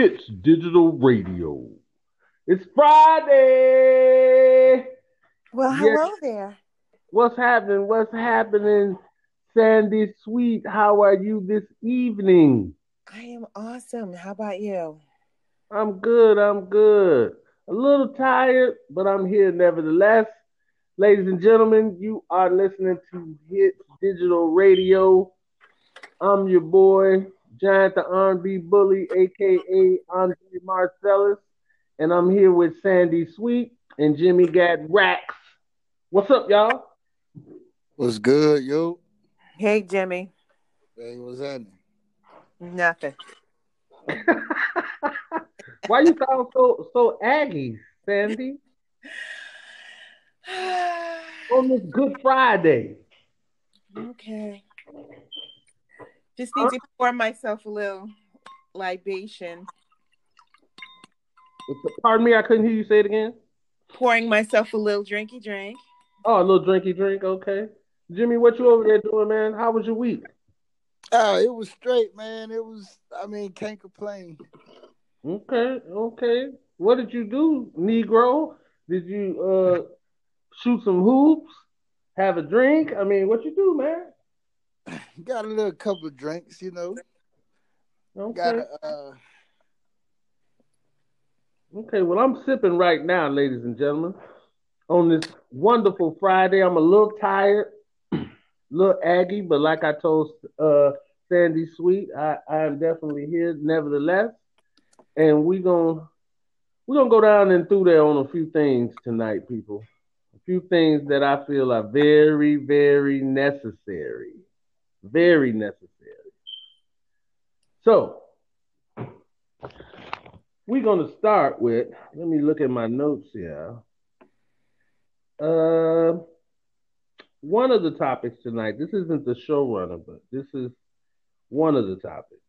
Hits Digital Radio. It's Friday. Well, hello there. What's happening? What's happening, Sandy Sweet? How are you this evening? I am awesome. How about you? I'm good. I'm good. A little tired, but I'm here nevertheless. Ladies and gentlemen, you are listening to Hits Digital Radio. I'm your boy, Giant the R&B Bully, aka Andre Marcellus, and I'm here with Sandy Sweet and Jimmy Gat Rax. What's up, y'all? What's good, yo? Hey, Jimmy. Hey, what's happening? Nothing. Why you sound so so aggy, Sandy? On this Good Friday. okay. Just need to pour myself a little libation. Pardon me, I couldn't hear you say it again. Pouring myself a little drinky drink. Oh, a little drinky drink, okay. Jimmy, what you over there doing, man? How was your week? Oh, it was straight, man. It was. I mean, can't complain. Okay, okay. What did you do, Negro? Did you uh shoot some hoops? Have a drink? I mean, what you do, man? Got a little couple of drinks, you know. Okay. Got a, uh, Okay, well, I'm sipping right now, ladies and gentlemen, on this wonderful Friday. I'm a little tired, a little aggy, but like I told uh, Sandy Sweet, I, I am definitely here, nevertheless. And we're gonna we're gonna go down and through there on a few things tonight, people. A few things that I feel are very, very necessary, very necessary. So we're going to start with, let me look at my notes here. Uh, one of the topics tonight, this isn't the showrunner, but this is one of the topics.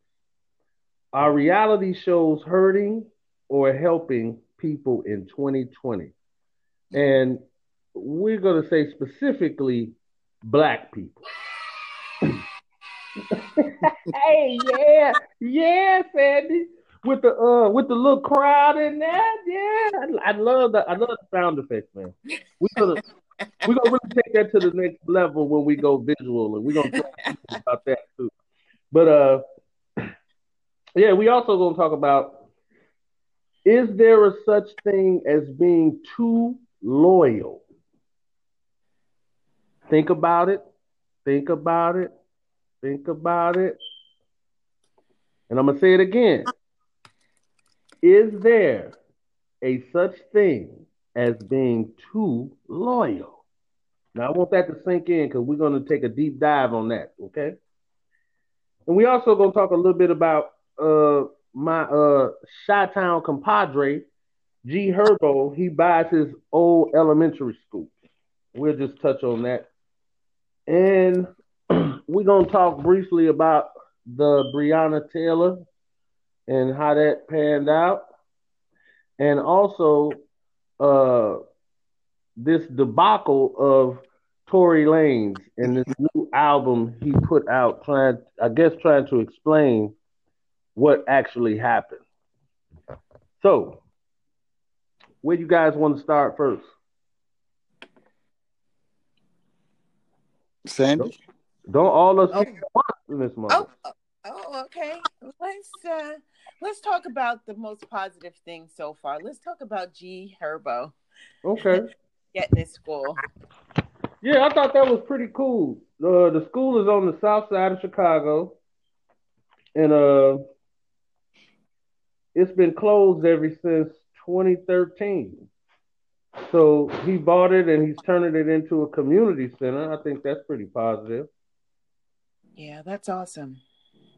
Are reality shows hurting or helping people in 2020? And we're going to say specifically black people. hey, yeah, yeah, Sandy with the uh with the little crowd in there. Yeah, I, I love the I love the sound effects, man. We gonna we're gonna really take that to the next level when we go visual, and we're gonna talk about that too. But uh, yeah, we also gonna talk about is there a such thing as being too loyal? Think about it. Think about it. Think about it. And I'm gonna say it again. Is there a such thing as being too loyal? Now, I want that to sink in because we're going to take a deep dive on that, okay? And we also going to talk a little bit about uh, my uh, Chi-Town compadre, G Herbo. He buys his old elementary school. We'll just touch on that. And we're going to talk briefly about the Breonna Taylor and how that panned out, and also uh, this debacle of Tory Lanez and this new album he put out, trying, I guess, trying to explain what actually happened. So, where you guys want to start first? Sandy. Don't all us Oh. in this month. Oh, oh, okay. Let's uh let's talk about the most positive thing so far. Let's talk about G Herbo Okay. getting his school. Yeah, I thought that was pretty cool. Uh, the school is on the south side of Chicago, and uh, it's been closed ever since 2013. So he bought it and he's turning it into a community center. I think that's pretty positive. Yeah, that's awesome.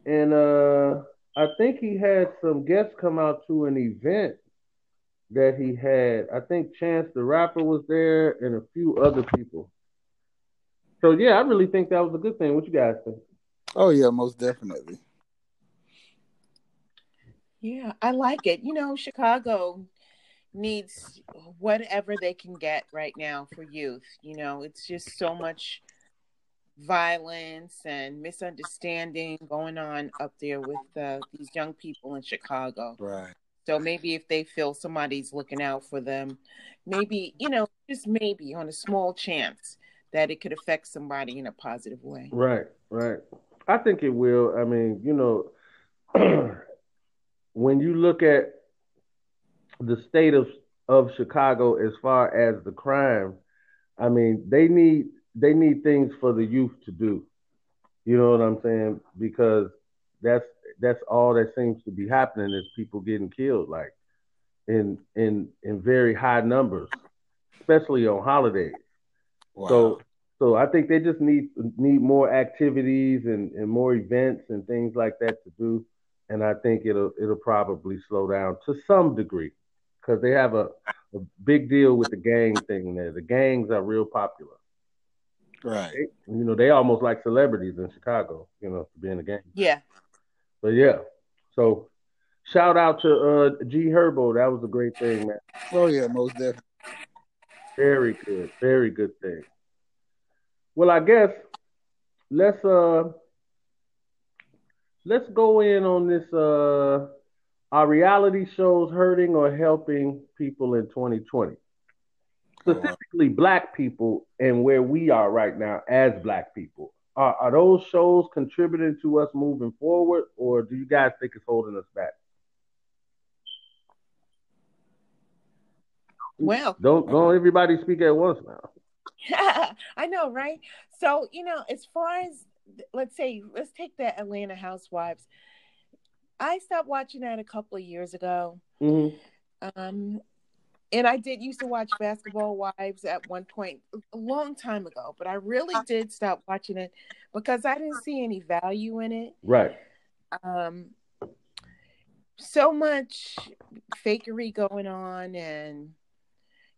And uh, I think he had some guests come out to an event that he had. I think Chance the Rapper was there and a few other people. So yeah, I really think that was a good thing. What you guys think? Oh yeah, most definitely. Yeah, I like it. You know, Chicago needs whatever they can get right now for youth. You know, it's just so much violence and misunderstanding going on up there with uh, these young people in Chicago. Right. So maybe if they feel somebody's looking out for them, maybe, you know, just maybe on a small chance that it could affect somebody in a positive way. Right, right. I think it will. I mean, you know, when you look at the state of of Chicago as far as the crime, I mean, they need they need things for the youth to do. You know what I'm saying? Because that's that's all that seems to be happening is people getting killed like in in in very high numbers, especially on holidays. Wow. So so I think they just need need more activities and, and more events and things like that to do. And I think it'll it'll probably slow down to some degree because they have a, a big deal with the gang thing there. The gangs are real popular. Right. They, you know, they almost like celebrities in Chicago, you know, to be in the gang. Yeah. But yeah. So shout out to uh G Herbo. That was a great thing, man. Oh yeah, most definitely. Very good. Very good thing. Well, I guess let's uh let's go in on this uh are reality shows hurting or helping people in 2020? Specifically black people and where we are right now as black people. Are, are those shows contributing to us moving forward or do you guys think it's holding us back? Well, Don't don't everybody speak at once now. I know, right? So, you know, as far as let's say, let's take the Atlanta Housewives. I stopped watching that a couple of years ago. hmm Um, and I did used to watch Basketball Wives at one point a long time ago, but I really did stop watching it because I didn't see any value in it. Right. Um, so much fakery going on, and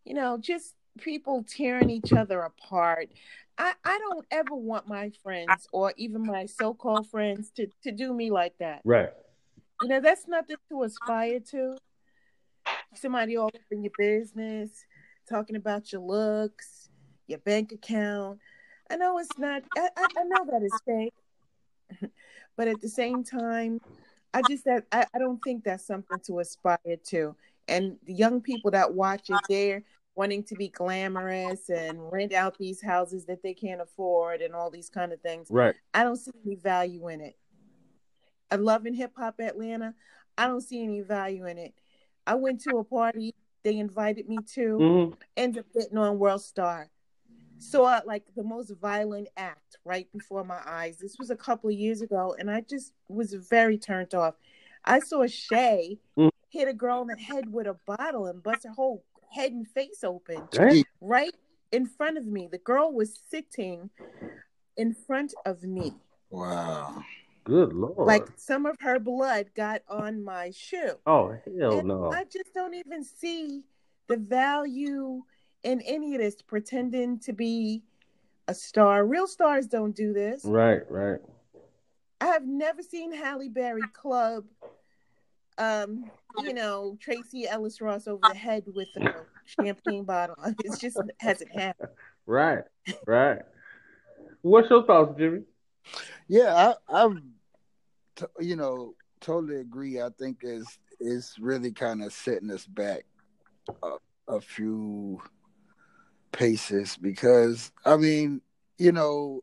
you know, just people tearing each other apart. I, I don't ever want my friends or even my so-called friends to, to do me like that. Right. You know, that's nothing to aspire to. Somebody all up in your business, talking about your looks, your bank account. I know it's not, I, I I know that it's fake. but at the same time, I just that I, I don't think that's something to aspire to. And the young people that watch it, they're wanting to be glamorous and rent out these houses that they can't afford and all these kind of things. Right. I don't see any value in it. I love in hip hop Atlanta. I don't see any value in it. I went to a party they invited me to, hmm ended up getting on World Star. Saw like the most violent act right before my eyes. This was a couple of years ago, and I just was very turned off. I saw Shay Mm. hit a girl in the head with a bottle and bust her whole head and face open Dang. right in front of me. The girl was sitting in front of me. Wow. Good lord. Like some of her blood got on my shoe. oh hell And no. I just don't even see the value in any of this pretending to be a star. Real stars don't do this. Right, right. I have never seen Halle Berry club um, you know, Tracee Ellis Ross over the head with a champagne bottle. It just hasn't happened. Right, right. What's your thoughts, Jimmy? Yeah, I, I'm, t- you know, totally agree. I think is is really kind of setting us back a, a few paces because I mean, you know,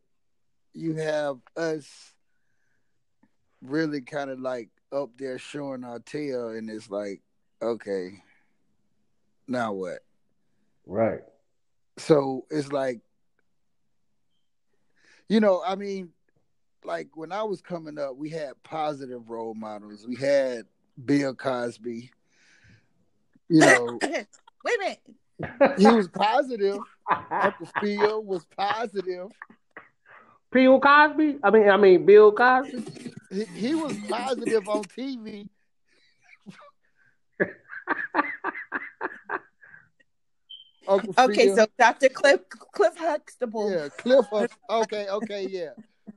you have us really kind of like up there showing our tail, and it's like, okay, now what? Right. so it's like you know i mean like when i was coming up we had positive role models we had bill cosby you know Wait a minute. he was positive uncle phil was positive Bill Cosby? I mean, I mean Bill Cosby. he, he was positive on tv Okay, phil so Dr. Cliff Cliff Huxtable. Yeah, Cliff. Hux- okay, okay, yeah.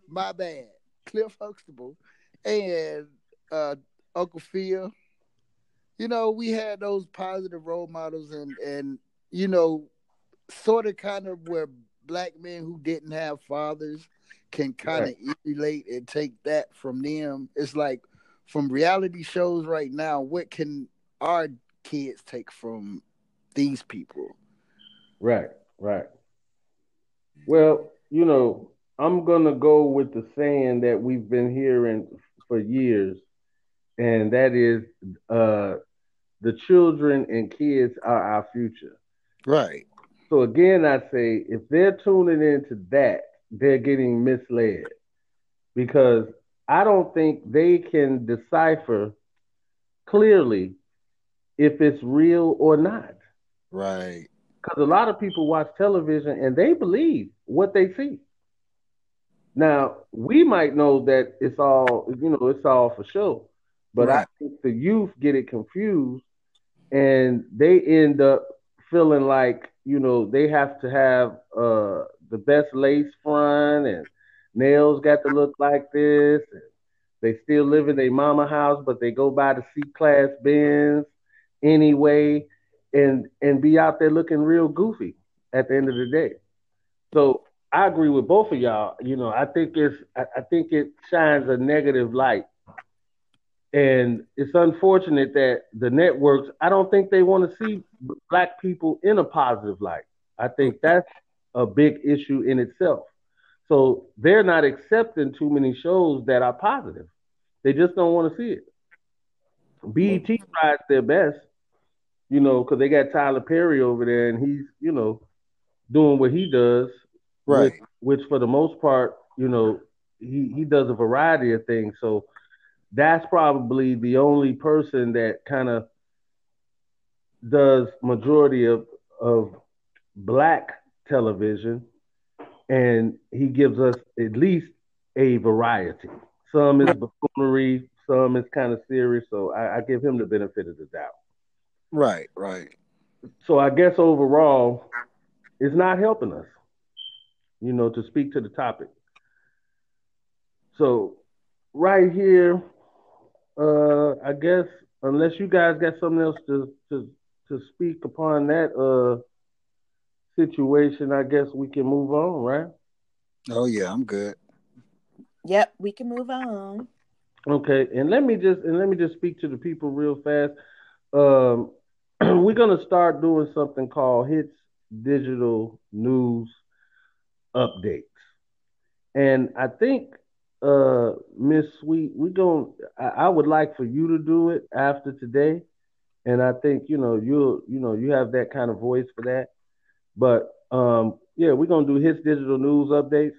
My bad. Cliff Huxtable and uh, Uncle Phil. You know, we had those positive role models, and and you know, sort of kind of where black men who didn't have fathers can kind of right. emulate and take that from them. It's like from reality shows right now, what can our kids take from these people? Right, right. Well, you know, I'm gonna go with the saying that we've been hearing for years, and that is uh the children and kids are our future. Right. So again, I say if they're tuning into that, they're getting misled because I don't think they can decipher clearly if it's real or not. Right. Because a lot of people watch television and they believe what they see. Now, we might know that it's all, you know, it's all for show, but right. I think the youth get it confused and they end up feeling like, you know, they have to have uh, the best lace front and nails got to look like this. And they still live in their mama house, but they go by the C class Benz anyway and and be out there looking real goofy at the end of the day. So I agree with both of y'all. You know, I think it's I, I think it shines a negative light. And it's unfortunate that the networks, I don't think they want to see black people in a positive light. I think that's a big issue in itself. So they're not accepting too many shows that are positive. They just don't want to see it. BET tries their best, you know, because they got Tyler Perry over there, and he's, you know, doing what he does, right? Which, which for the most part, you know, he he does a variety of things. So that's probably the only person that kind of does majority of of black television, and he gives us at least a variety. Some is buffoonery, some is kind of serious. So I, I give him the benefit of the doubt. Right, right. So I guess overall, it's not helping us, you know, to speak to the topic. So right here, uh, I guess unless you guys got something else to to to speak upon that uh situation, I guess we can move on, right? Oh yeah, I'm good. Yep, we can move on. Okay, and let me just and let me just speak to the people real fast. Um, we're gonna start doing something called hits digital news updates, and I think uh Miss Sweet, we going I, I would like for you to do it after today, and I think you know you you know you have that kind of voice for that. But um, yeah, we're gonna do his digital news updates.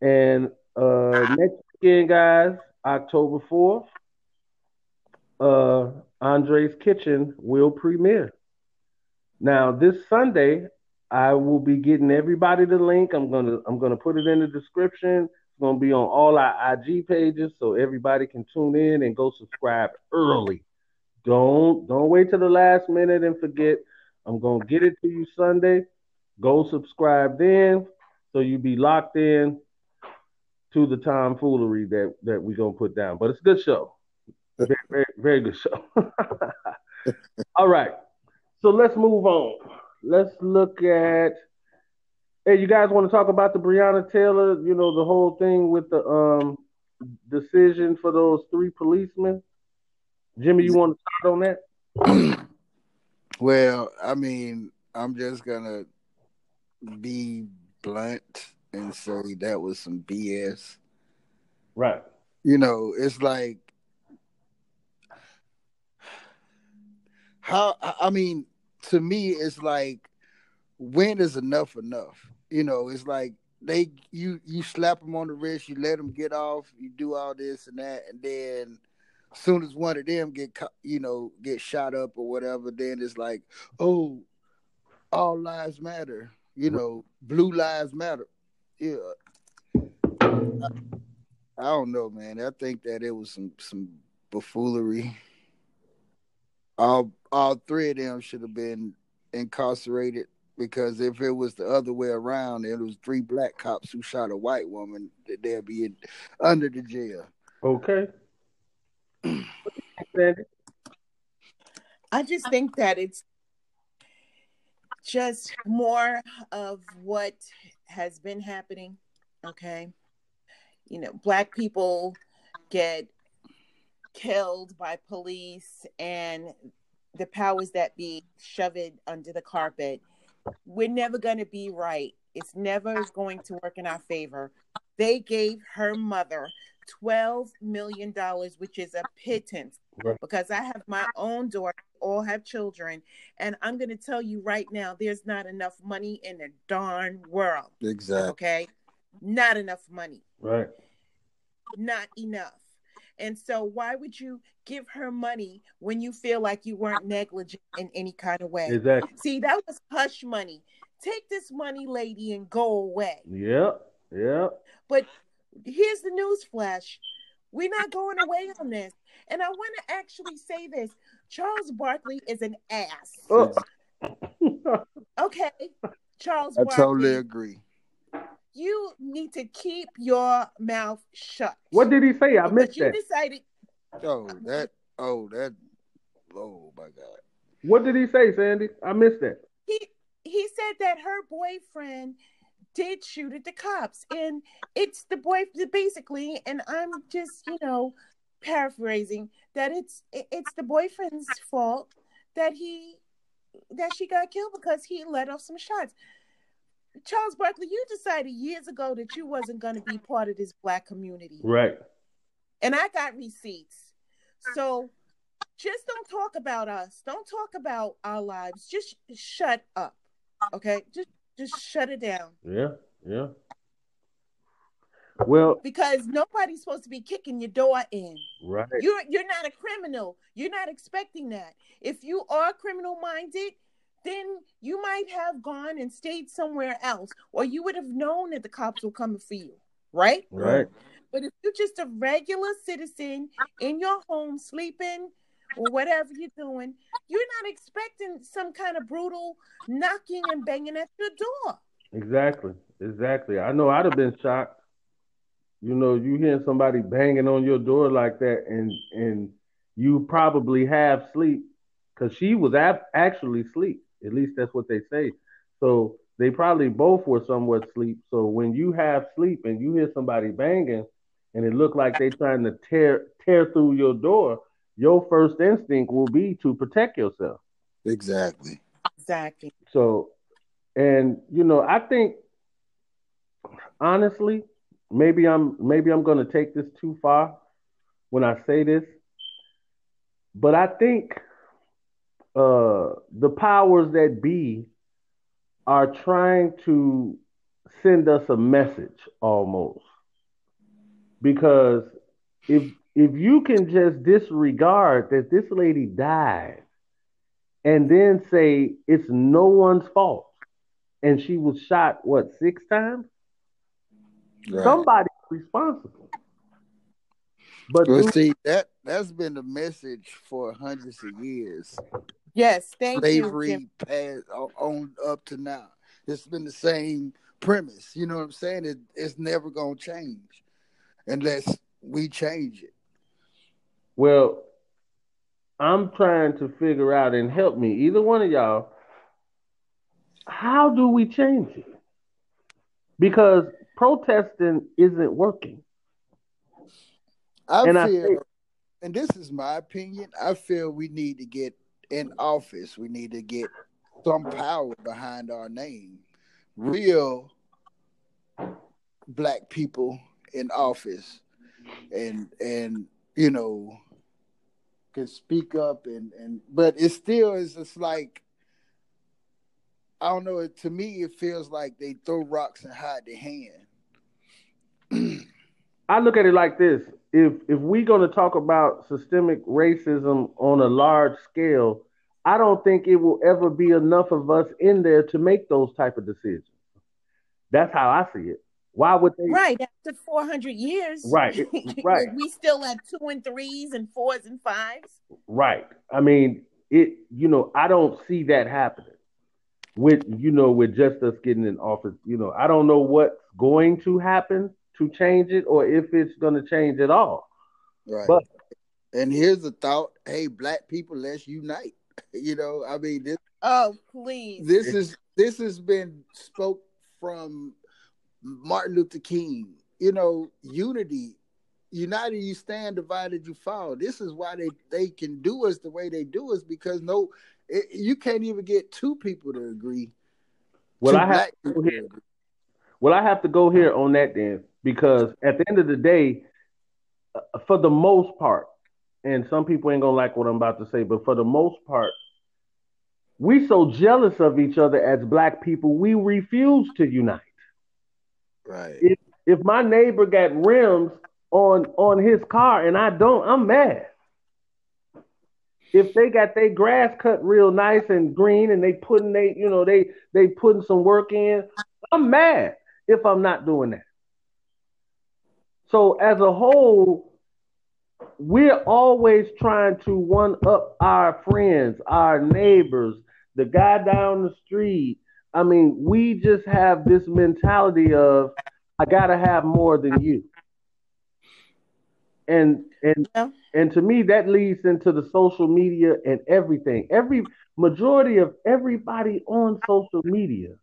And uh, next weekend, guys, October fourth, uh, Andre's Kitchen will premiere. Now this Sunday, I will be getting everybody the link. I'm gonna I'm gonna put it in the description. It's gonna be on all our IG pages so everybody can tune in and go subscribe early. Don't don't wait till the last minute and forget. I'm gonna get it to you Sunday. Go subscribe then, so you be locked in to the tomfoolery that that we're gonna put down. But it's a good show, very very, very good show. All right, so let's move on. Let's look at. Hey, you guys want to talk about the Breonna Taylor? You know the whole thing with the um decision for those three policemen. Jimmy, you want to start on that? well, I mean, I'm just gonna be blunt and say that was some BS. Right. You know, it's like how I mean, to me, it's like when is enough enough? You know, it's like they you you slap them on the wrist, you let them get off, you do all this and that, and then as soon as one of them get you know get shot up or whatever, then it's like, oh, all lives matter you know, blue lives matter. Yeah. I, I don't know, man. I think that it was some some buffoonery. All all three of them should have been incarcerated because if it was the other way around, it was three black cops who shot a white woman, that they'll be in, under the jail. Okay. I just think that it's just more of what has been happening. Okay. You know, black people get killed by police and the powers that be shoved under the carpet. We're never going to be right. It's never going to work in our favor. They gave her mother $12 million, which is a pittance Right. because I have my own daughter, all have children. And I'm going to tell you right now, there's not enough money in the darn world. Exactly. Okay. Not enough money. Right. Not enough. And so, why would you give her money when you feel like you weren't negligent in any kind of way? Exactly. See, that was hush money. Take this money, lady, and go away. Yep. Yep. But here's the news flash. We're not going away on this. And I want to actually say this. Charles Barkley is an ass. Oh. Okay. Charles I Barkley, totally agree. You need to keep your mouth shut. what did he say? I Because missed you that. decided Oh, that. Oh, that. Oh my God. What did he say, Sandy? I missed that. he he said that her boyfriend did shoot at the cops and it's the boy basically and i'm just you know paraphrasing that it's it's the boyfriend's fault that he that she got killed because he let off some shots charles barkley you decided years ago that you wasn't going to be part of this black community Right. and I got receipts. So just don't talk about us. Don't talk about our lives. Just shut up. Okay? Just just shut it down. Yeah. Yeah. Well, Because nobody's supposed to be kicking your door in. right. You're you're not a criminal. You're not expecting that. If you are criminal minded, then you might have gone and stayed somewhere else, or you would have known that the cops were coming for you, right? Right. But if you're just a regular citizen in your home sleeping or whatever you're doing, you're not expecting some kind of brutal knocking and banging at your door. Exactly. Exactly. I know I'd have been shocked. You know, you hearing somebody banging on your door like that, and and you probably have sleep because she was ab- actually asleep. At least that's what they say. So they probably both were somewhat asleep. So when you have sleep and you hear somebody banging, and it look like they trying to tear tear through your door, your first instinct will be to protect yourself. Exactly. Exactly. So, and you know, I think honestly, maybe I'm maybe I'm going to take this too far when I say this, but I think uh, the powers that be are trying to send us a message almost because if if you can just disregard that this lady died and then say it's no one's fault and she was shot what six times Right. somebody's responsible but Well, do- see that that's been the message for hundreds of years. Yes, thank you. Slavery Jim. passed on, on up to now. It's been the same premise. You know what I'm saying? It, it's never gonna change unless we change it. well i'm trying to figure out and help me either one of y'all how do we change it because protesting isn't working I And I feel, think- and this is my opinion. I feel we need to get in office. We need to get some power behind our name. Real black people in office, and and you know can speak up and and but it still is just like I don't know. To me, it feels like they throw rocks and hide their hand. I look at it like this: if if we're going to talk about systemic racism on a large scale, I don't think it will ever be enough of us in there to make those type of decisions. That's how I see it. Why would they? Right after 400 years, Right, right. we still at two and threes and fours and fives. Right. I mean, it. You know, I don't see that happening. With you know, with just us getting in office, you know, I don't know what's going to happen to change it, or if it's going to change at all. Right. But- and here's the thought: Hey, black people, let's unite. You know, I mean, this Oh, please. this is this has been spoke from Martin Luther King, you know, unity. United you stand, divided you fall. This is why they, they can do us the way they do us because no, it, you can't even get two people to agree. Well, Two I have to go here. agree. Well, I have to go here on that then, because at the end of the day, for the most part, and some people ain't gonna like what I'm about to say, but for the most part, we so jealous of each other as black people, we refuse to unite. Right. If if my neighbor got rims on on his car and I don't, I'm mad. If they got their grass cut real nice and green and they putting they, you know, they they putting some work in, I'm mad if I'm not doing that. So as a whole, we're always trying to one up our friends, our neighbors, the guy down the street. I mean, we just have this mentality of I gotta have more than you. And and Yeah. and to me that leads into the social media and everything. Every majority of everybody on social media,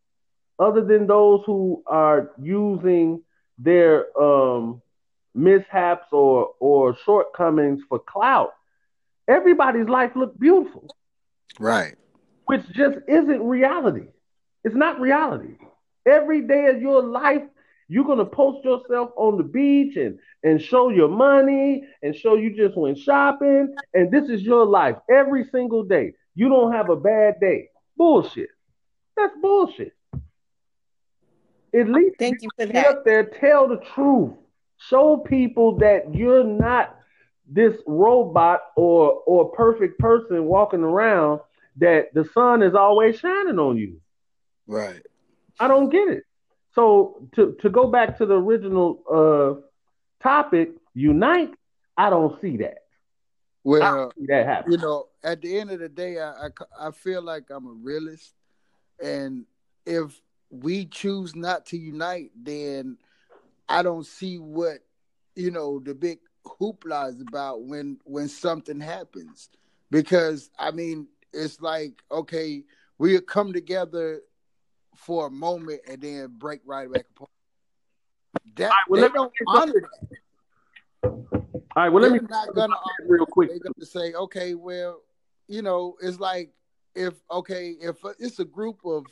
other than those who are using their um mishaps or or shortcomings for clout, everybody's life look beautiful Right. which just isn't reality. It's not reality. Every day of your life, you're gonna post yourself on the beach and and show your money and show you just went shopping, and this is your life every single day. You don't have a bad day. Bullshit. That's bullshit. At least Thank you for get that. up there, tell the truth, show people that you're not this robot or or perfect person walking around that the sun is always shining on you. Right. I don't get it. So to to go back to the original uh topic, unite. I don't see that. Well, see that happen. you know, at the end of the day, I, I, I feel like I'm a realist. And if we choose not to unite, then I don't see what, you know, the big hoopla is about when when something happens. Because I mean, it's like, okay, we'll come together for a moment and then break right back apart. That well, they let don't honor that. All right, well let They're me not gonna real quick. They're gonna say, okay, well, you know, it's like if okay, if uh, it's a group of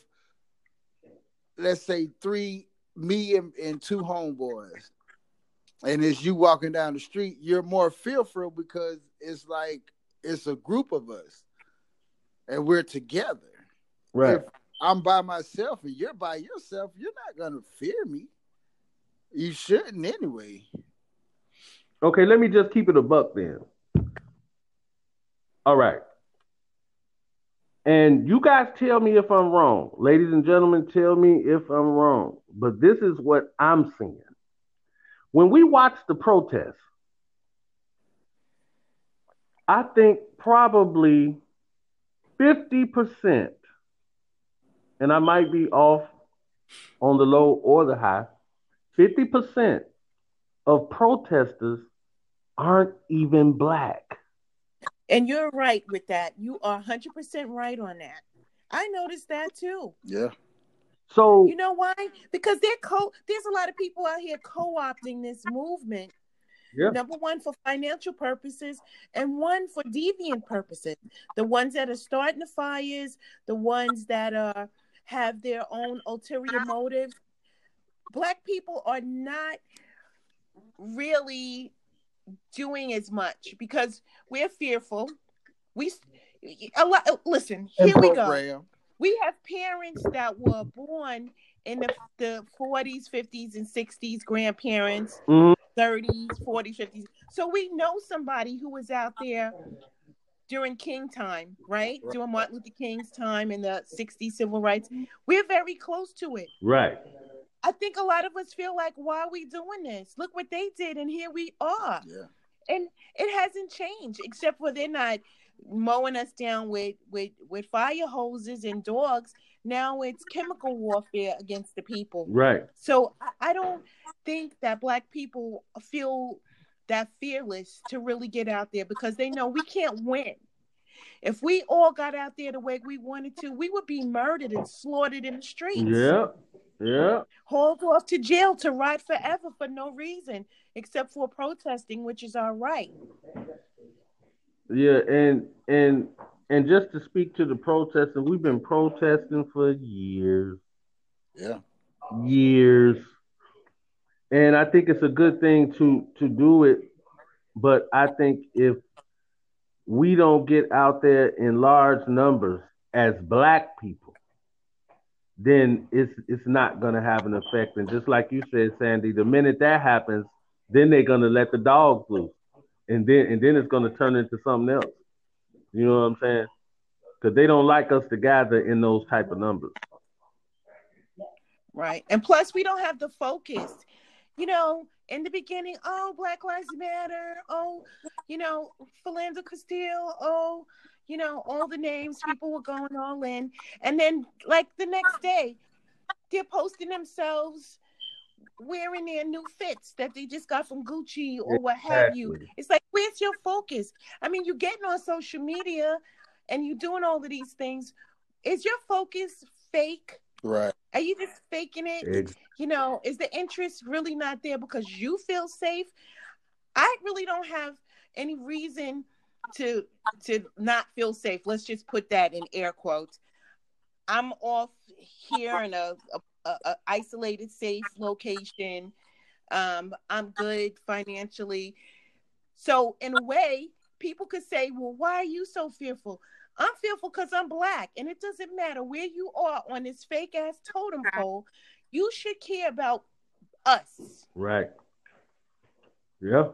let's say three, me and, and two homeboys, and it's you walking down the street, you're more fearful because it's like it's a group of us and we're together. Right. If I'm by myself and you're by yourself, you're not gonna fear me. You shouldn't anyway. Okay, let me just keep it a buck then. All right. And you guys tell me if I'm wrong. Ladies and gentlemen, tell me if I'm wrong. But this is what I'm seeing. When we watch the protests, I think probably 50%, and I might be off on the low or the high, 50% of protesters aren't even black. And you're right with that. You are 100% right on that. I noticed that too. Yeah. So You know why? Because they're co there's a lot of people out here co-opting this movement. Yeah. Number one for financial purposes and one for deviant purposes. The ones that are starting the fires, the ones that are have their own ulterior motives. Black people are not really doing as much because we're fearful. We a lot listen, here we go we have parents that were born in the, the 40s 50s and 60s grandparents Mhm. 30s 40s 50s so we know somebody who was out there during king time right Right. during martin luther king's time in the 60s civil rights we're very close to it right. I think a lot of us feel like why are we doing this look what they did and here we are Yeah. and it hasn't changed except for they're not mowing us down with with with fire hoses and dogs now it's chemical warfare against the people Right. so I, I don't think that black people feel that fearless to really get out there because they know we can't win if we all got out there the way we wanted to we would be murdered and slaughtered in the streets Yeah. Yeah. Hauled off to jail to rot forever for no reason except for protesting, which is our right. Yeah, and and and just to speak to the protesting, we've been protesting for years. Yeah. Years. And I think it's a good thing to to do it, but I think if we don't get out there in large numbers as black people, then it's it's not gonna have an effect. And just like you said, Sandy, the minute that happens, then they're gonna let the dogs loose, and then and then it's gonna turn into something else. You know what I'm saying? Because they don't like us to gather in those type of numbers. Right. And plus, we don't have the focus. You know, in the beginning, oh, Black Lives Matter. Oh, you know, Philando Castile. Oh, you know, all the names people were going all in. And then, like, the next day, they're posting themselves wearing their new fits that they just got from Gucci or what have you. It's like, where's your focus? I mean, you're getting on social media and you're doing all of these things. Is your focus fake? Right. Are you just faking it? Ex- You know, is the interest really not there because you feel safe? I really don't have any reason to to not feel safe. Let's just put that in air quotes. I'm off here in a, a, a, a isolated, safe location. Um, I'm good financially. So in a way, people could say, "Well, why are you so fearful?" I'm fearful because I'm black, and it doesn't matter where you are on this fake ass totem pole. You should care about us, right. Yeah.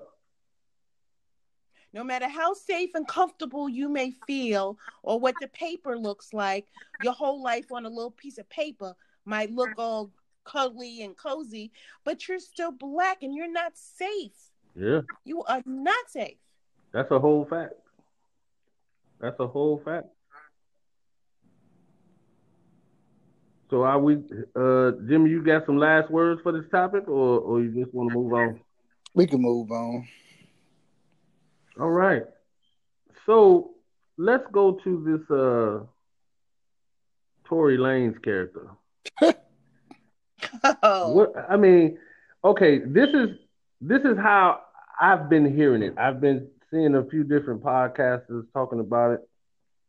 No matter how safe and comfortable you may feel, or what the paper looks like. Your whole life on a little piece of paper might look all cuddly and cozy, but you're still black, and you're not safe. Yeah. You are not safe. That's a whole fact. That's a whole fact. So are we uh Jimmy, you got some last words for this topic or or you just want to move on? We can move on. All right. So let's go to this uh Tory Lanez character. Oh, What I mean, okay, this is this is how I've been hearing it. I've been seeing a few different podcasters talking about it,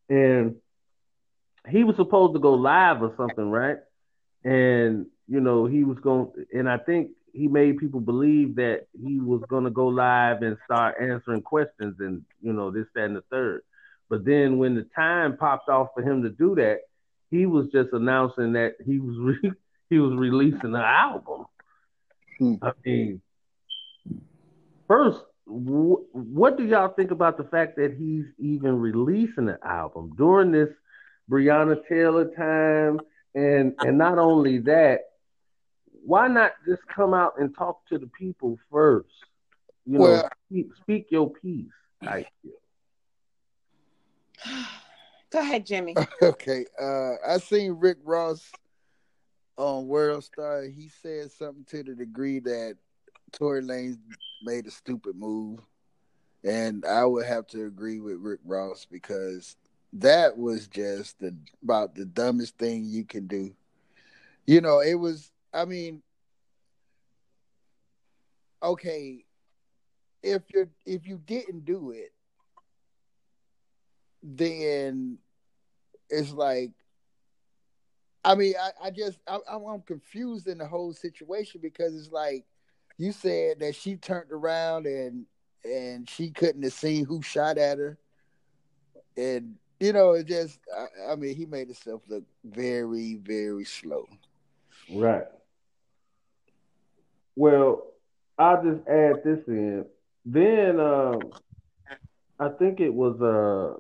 and he was supposed to go live or something, right? And you know, he was going, and I think he made people believe that he was going to go live and start answering questions, and you know, this, that, and the third. But then when the time popped off for him to do that, he was just announcing that he was re- he was releasing an album. Hmm. I mean, first, wh- what do y'all think about the fact that he's even releasing an album during this Breonna Taylor time? And and not only that, why not just come out and talk to the people first? You know, Well- speak, speak your piece. I feel. go ahead, Jimmy. Okay. Uh I seen Rick Ross on World Star. He said something to the degree that Tory Lanez made a stupid move. And I would have to agree with Rick Ross because that was just the, about the dumbest thing you can do. You know, it was I mean okay, if you if you didn't do it, then it's like I mean, I, I just I, I'm confused in the whole situation because it's like you said that she turned around and and she couldn't have seen who shot at her, and you know it just I, I mean he made himself look very very slow. Right. Well, I'll just add this in. Then um, I think it was uh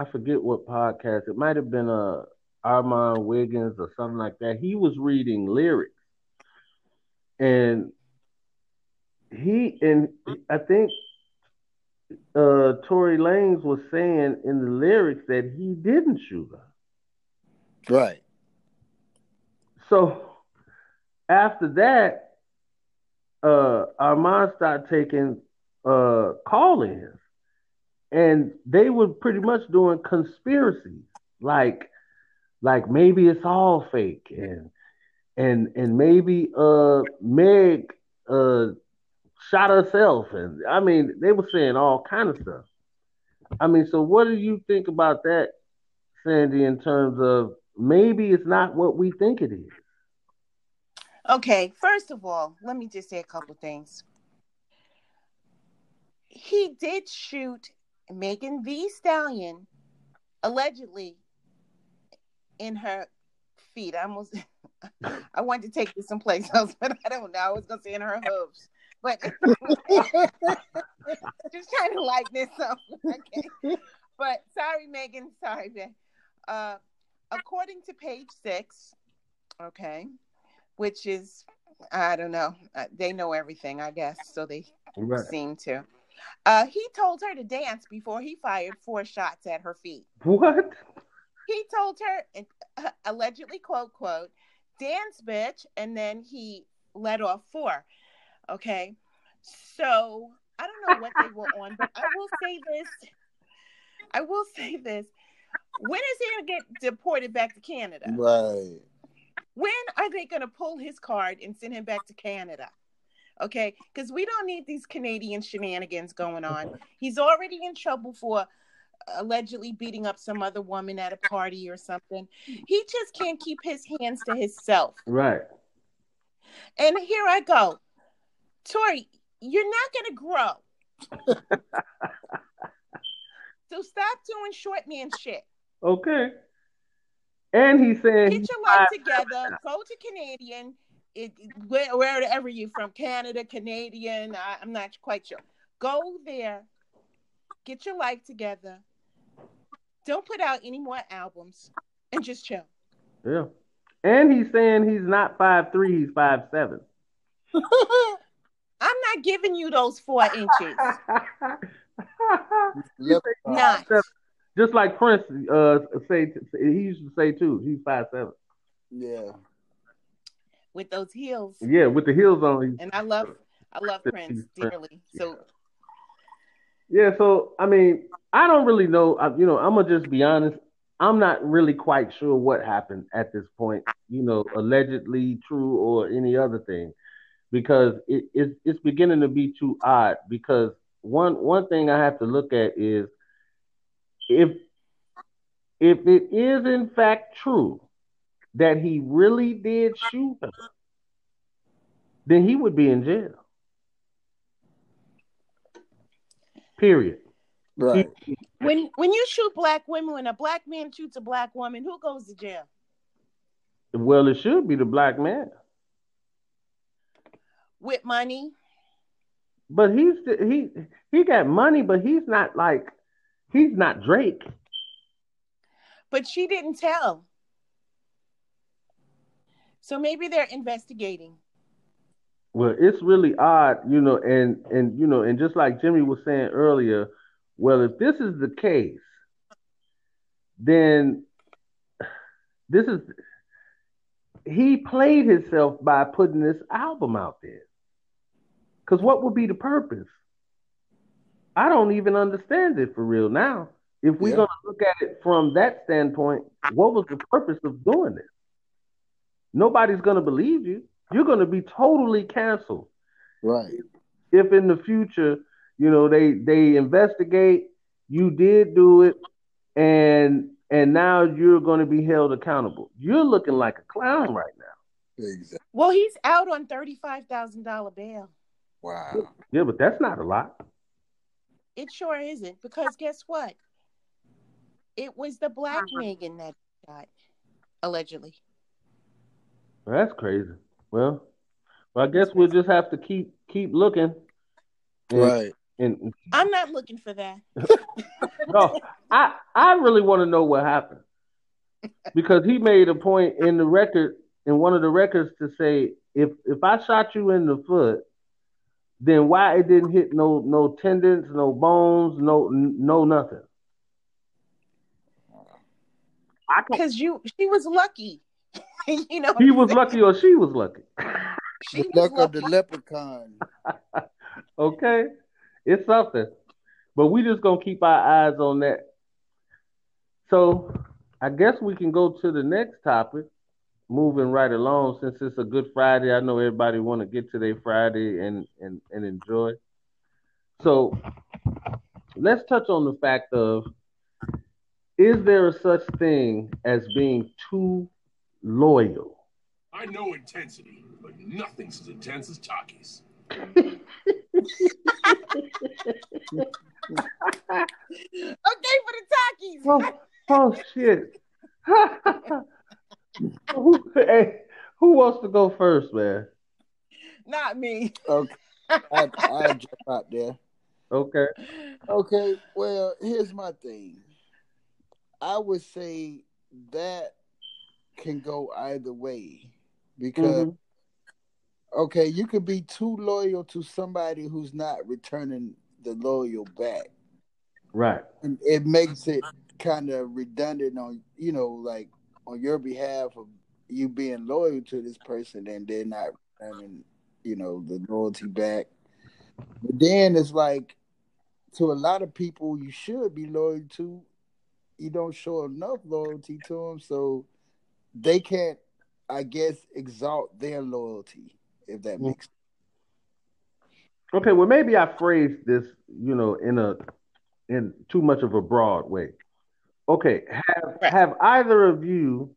I forget what podcast. It might have been uh Armon Wiggins or something like that. He was reading lyrics. And he and I think uh Tory Lanez was saying in the lyrics that he didn't shoot her. Right. So after that, uh, Armon started taking uh, call-ins, and they were pretty much doing conspiracies, like like maybe it's all fake, and and and maybe uh Meg uh shot herself, and I mean they were saying all kind of stuff. I mean, so what do you think about that, Sandy? In terms of maybe it's not what we think it is. Okay, first of all, let me just say a couple things. He did shoot Megan Thee Stallion allegedly in her feet. I almost I wanted to take this someplace else, but I don't know. I was gonna say in her hooves. But just trying to lighten this up. Okay. But sorry, Megan. Sorry, man. Uh according to page six, okay, which is I don't know. Uh, they know everything, I guess, so they right. seem to. Uh, he told her to dance before he fired four shots at her feet. What? He told her, uh, allegedly, quote, quote, dance, bitch. And then he let off four. Okay. So I don't know what they were on, but I will say this. I will say this. When is he going to get deported back to Canada? Right. When are they going to pull his card and send him back to Canada? Okay, because we don't need these Canadian shenanigans going on. He's already in trouble for allegedly beating up some other woman at a party or something. He just can't keep his hands to himself. Right. And here I go. Tory, you're not going to grow. so stop doing short man shit. Okay. And he said, get your life together. Go to Canadian. It, where, wherever you're from, Canada, Canadian. I, I'm not quite sure. Go there. Get your life together. Don't put out any more albums, and just chill. Yeah. And he's saying he's not five three. He's five seven. I'm not giving you those four inches. not. Just like Prince uh say he used to say too. He's five seven. Yeah. With those heels. Yeah, with the heels on. And I love I love Prince dearly. So yeah, so I mean, I don't really know. You know, I'm gonna just be honest. I'm not really quite sure what happened at this point. You know, allegedly true or any other thing, because it, it's it's beginning to be too odd. Because one one thing I have to look at is if if it is in fact true that he really did shoot her, then he would be in jail. Period. Right. When when you shoot black women, when a black man shoots a black woman, who goes to jail? Well, it should be the black man. With money. But he's he he got money, but he's not like He's not Drake. But she didn't tell. So maybe they're investigating. Well, it's really odd, you know, and and you know, and just like Jimmy was saying earlier, well, if this is the case, then this is he played himself by putting this album out there. Cause what would be the purpose? I don't even understand it for real now. If we're yeah. gonna look at it from that standpoint, what was the purpose of doing this? Nobody's gonna believe you. You're gonna be totally canceled. Right. If in the future, you know, they they investigate, you did do it, and and now you're gonna be held accountable. You're looking like a clown right now. Exactly. Well, he's out on thirty five thousand dollar bail. Wow. Yeah, but that's not a lot. It sure isn't because guess what? It was the black uh-huh. Megan that got allegedly. Well, that's crazy. Well, well, I guess we'll just have to keep keep looking. And, right. And I'm not looking for that. no, I I really want to know what happened because he made a point in the record in one of the records to say if if I shot you in the foot then why it didn't hit no no tendons, no bones, no no nothing? Because you she was lucky. you know he was lucky or she was lucky. she the luck of the leprechaun. okay, it's something, but we just gonna keep our eyes on that. So, I guess we can go to the next topic, moving right along since it's a good Friday. I know everybody want to get to their Friday and, and, and enjoy. So let's touch on the fact of is there a such thing as being too loyal? I know intensity, but nothing's as intense as Takis. Okay for the Takis. Oh, oh shit. who, hey, who wants to go first, man? Not me. Okay, I, I jump out there. Okay. Okay, well, here's my thing. I would say that can go either way because Mhm. okay, you could be too loyal to somebody who's not returning the loyal back. Right. And it makes it kind of redundant on you know, like on your behalf of you being loyal to this person and they're not returning, you know, the loyalty back. But then it's like to a lot of people you should be loyal to, you don't show enough loyalty to them, so they can't, I guess, exalt their loyalty if that Mm. makes. Okay, well maybe I phrased this, you know, in a in too much of a broad way. Okay, have Right. have either of you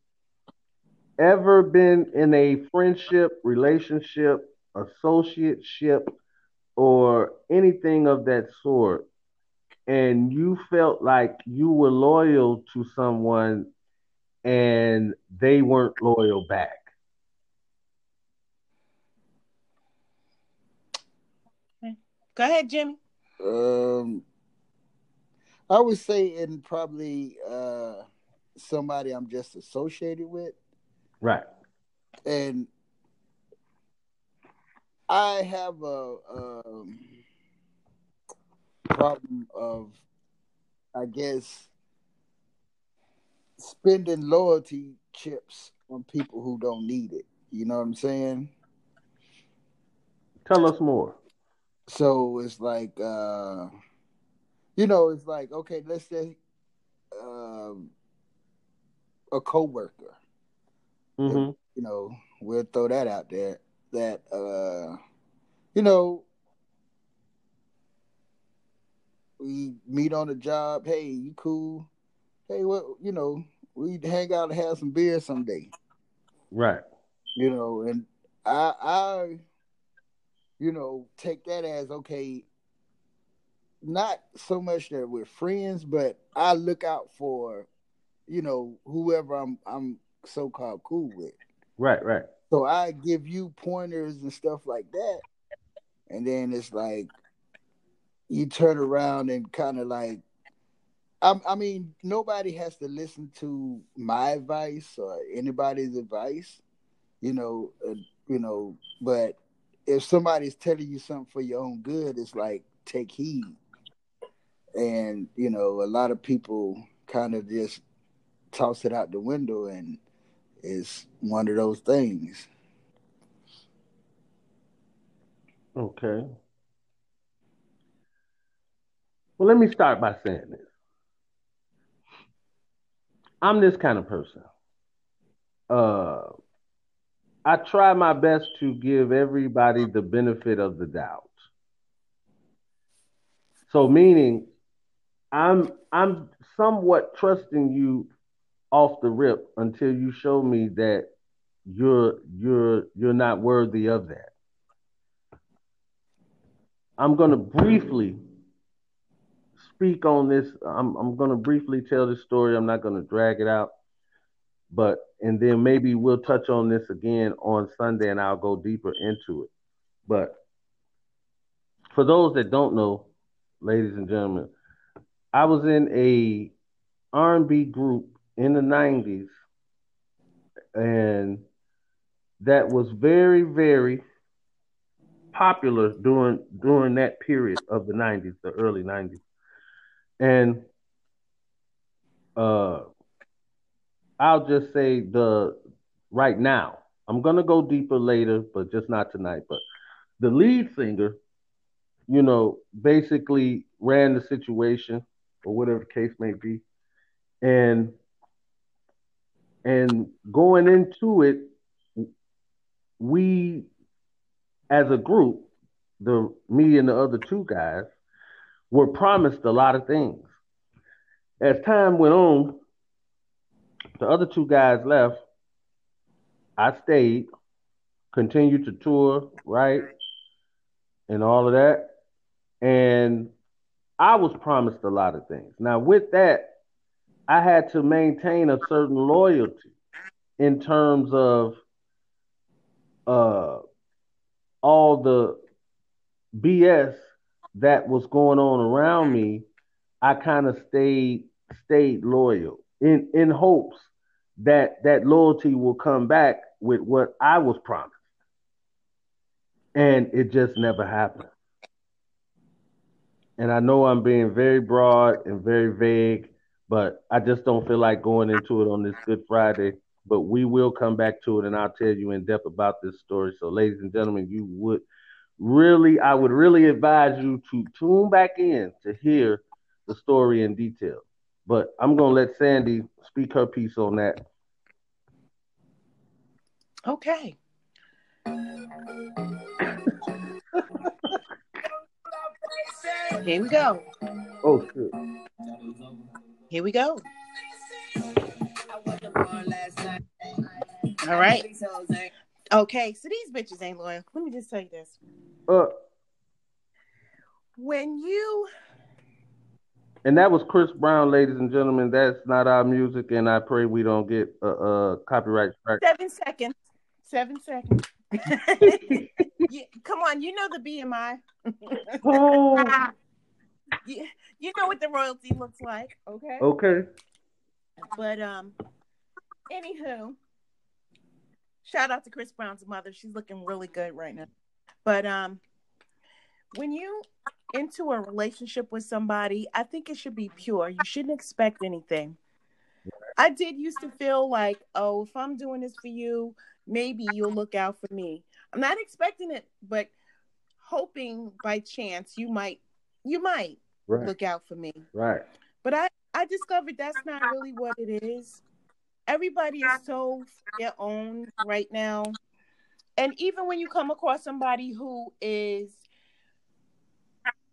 ever been in a friendship, relationship, associateship, or anything of that sort, and you felt like you were loyal to someone and they weren't loyal back? Go ahead, Jimmy. Um, I would say in probably uh somebody I'm just associated with, Right. and I have a um, problem of, I guess, spending loyalty chips on people who don't need it. You know what I'm saying? Tell us more. So it's like, uh, you know, it's like, okay, let's say um, a coworker. hmm you know, we'll throw that out there. That uh you know we meet on the job, hey, you cool? Hey, what you know, we hang out and have some beer someday. Right. You know, and I I you know, take that as okay, not so much that we're friends, but I look out for, you know, whoever I'm I'm so called cool with. Right. Right. So I give you pointers and stuff like that. And then it's like you turn around and kind of like I, I mean, nobody has to listen to my advice or anybody's advice, you know, uh, you know, but if somebody's telling you something for your own good, it's like take heed. And, you know, a lot of people kind of just toss it out the window and it's one of those things. Okay. Well, let me start by saying this. I'm this kind of person. Uh, I try my best to give everybody the benefit of the doubt. So, meaning, I'm I'm somewhat trusting you off the rip until you show me that you're you're you're not worthy of that. I'm going to briefly speak on this. I'm, I'm going to briefly tell this story. I'm not going to drag it out. But, and then maybe we'll touch on this again on Sunday and I'll go deeper into it. But for those that don't know, ladies and gentlemen, I was in a R&B group in the 90s and that was very, very popular during during that period of the 90s, the early 90s. And uh I'll just say the right now. I'm gonna go deeper later, but just not tonight. But the lead singer, you know, basically ran the situation or whatever the case may be. And and going into it, we as a group, the me and the other two guys, were promised a lot of things. As time went on, the other two guys left. I stayed, continued to tour, right? And all of that. And I was promised a lot of things. Now, with that, I had to maintain a certain loyalty in terms of uh, all the BS that was going on around me. I kind of stayed stayed loyal in in hopes that that loyalty will come back with what I was promised, and it just never happened. And I know I'm being very broad and very vague, but I just don't feel like going into it on this Good Friday. But we will come back to it, and I'll tell you in depth about this story. So, ladies and gentlemen, you would really, I would really advise you to tune back in to hear the story in detail. But I'm gonna let Sandy speak her piece on that. Okay. Here we go. Oh shit. Here we go. All right. Okay, so these bitches ain't loyal. Let me just tell you this. Uh, When you and that was Chris Brown, ladies and gentlemen. That's not our music, and I pray we don't get a uh, uh, copyright strike. seven seconds, seven seconds. Yeah, come on, you know the BMI. Oh, you, you know what the royalty looks like, okay? okay. But um, anywho, shout out to Chris Brown's mother. She's looking really good right now. But um, when you into a relationship with somebody, I think it should be pure. You shouldn't expect anything. I did used to feel like, oh, if I'm doing this for you, maybe you'll look out for me. I'm not expecting it, but hoping by chance you might, you might Right, look out for me. right. But I, I discovered that's not really what it is. Everybody is so their own right now. And even when you come across somebody who is,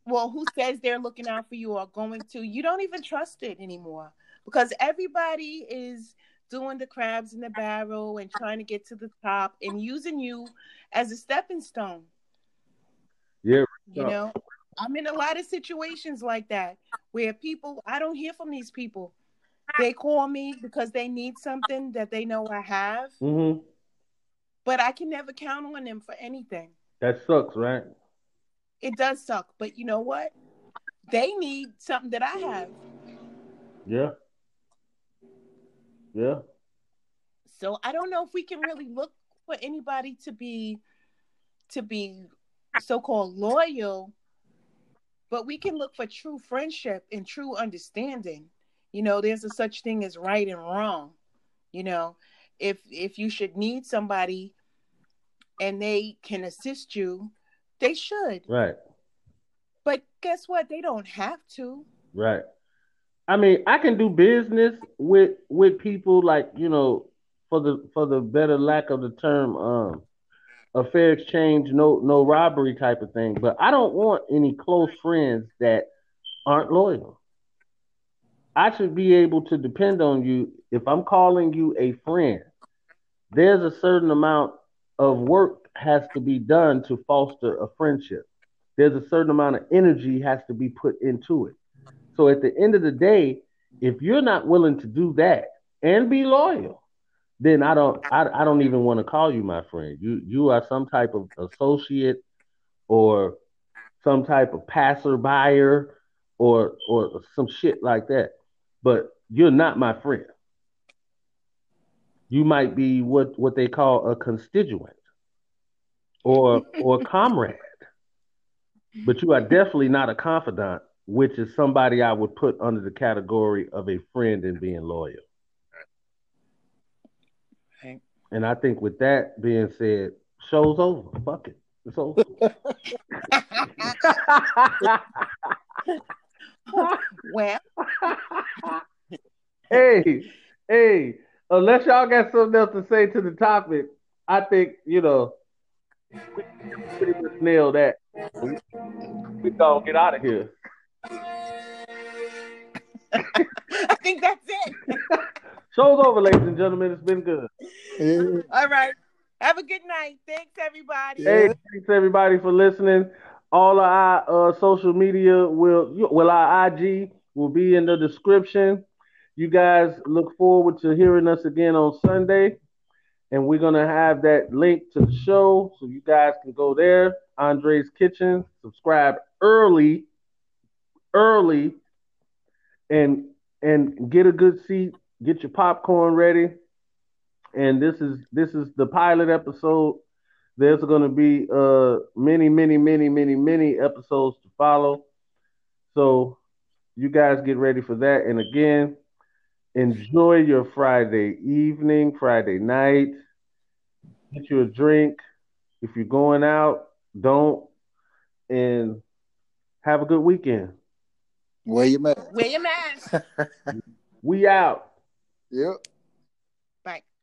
well, who says they're looking out for you or going to, you don't even trust it anymore because everybody is doing the crabs in the barrel and trying to get to the top and using you as a stepping stone. Yeah, You Yeah. know, I'm in a lot of situations like that where people, I don't hear from these people. They call me because they need something that they know I have, hmm but I can never count on them for anything. That sucks, right? It does suck, but you know what? They need something that I have. Yeah. Yeah. So I don't know if we can really look for anybody to be to be so-called loyal, but we can look for true friendship and true understanding. You know, there's a such thing as right and wrong. You know, if if you should need somebody and they can assist you, they should. Right. But guess what? They don't have to. Right. I mean, I can do business with with people like you know, for the for the better lack of the term, um, a fair exchange, no no robbery type of thing. But I don't want any close friends that aren't loyal. I should be able to depend on you if I'm calling you a friend. There's a certain amount of work has to be done to foster a friendship. There's a certain amount of energy has to be put into it. So at the end of the day, if you're not willing to do that and be loyal, then I don't I, I don't even want to call you my friend. You you are some type of associate or some type of passerby or or some shit like that. But you're not my friend. You might be what what they call a constituent or or comrade. But you are definitely not a confidant, which is somebody I would put under the category of a friend and being loyal. Right. And I think with that being said, show's over. Fuck it. It's over. Well, hey, hey, unless y'all got something else to say to the topic, I think you know we pretty much nail that. We, we gonna get out of here. I think that's it. Show's over, ladies and gentlemen. It's been good. Yeah. All right. Have a good night. Thanks, everybody. Hey, thanks everybody for listening. All of our uh, social media will, well, our IG will be in the description. You guys look forward to hearing us again on Sunday, and we're gonna have that link to the show so you guys can go there. Andre's Kitchen, subscribe early, early, and and get a good seat. Get your popcorn ready. And this is this is the pilot episode. There's going to be uh many, many, many, many, many episodes to follow. So you guys get ready for that. And again, enjoy your Friday evening, Friday night. Get you a drink. If you're going out, don't. And have a good weekend. Wear your mask. Wear your mask. We out. Yep. Bye.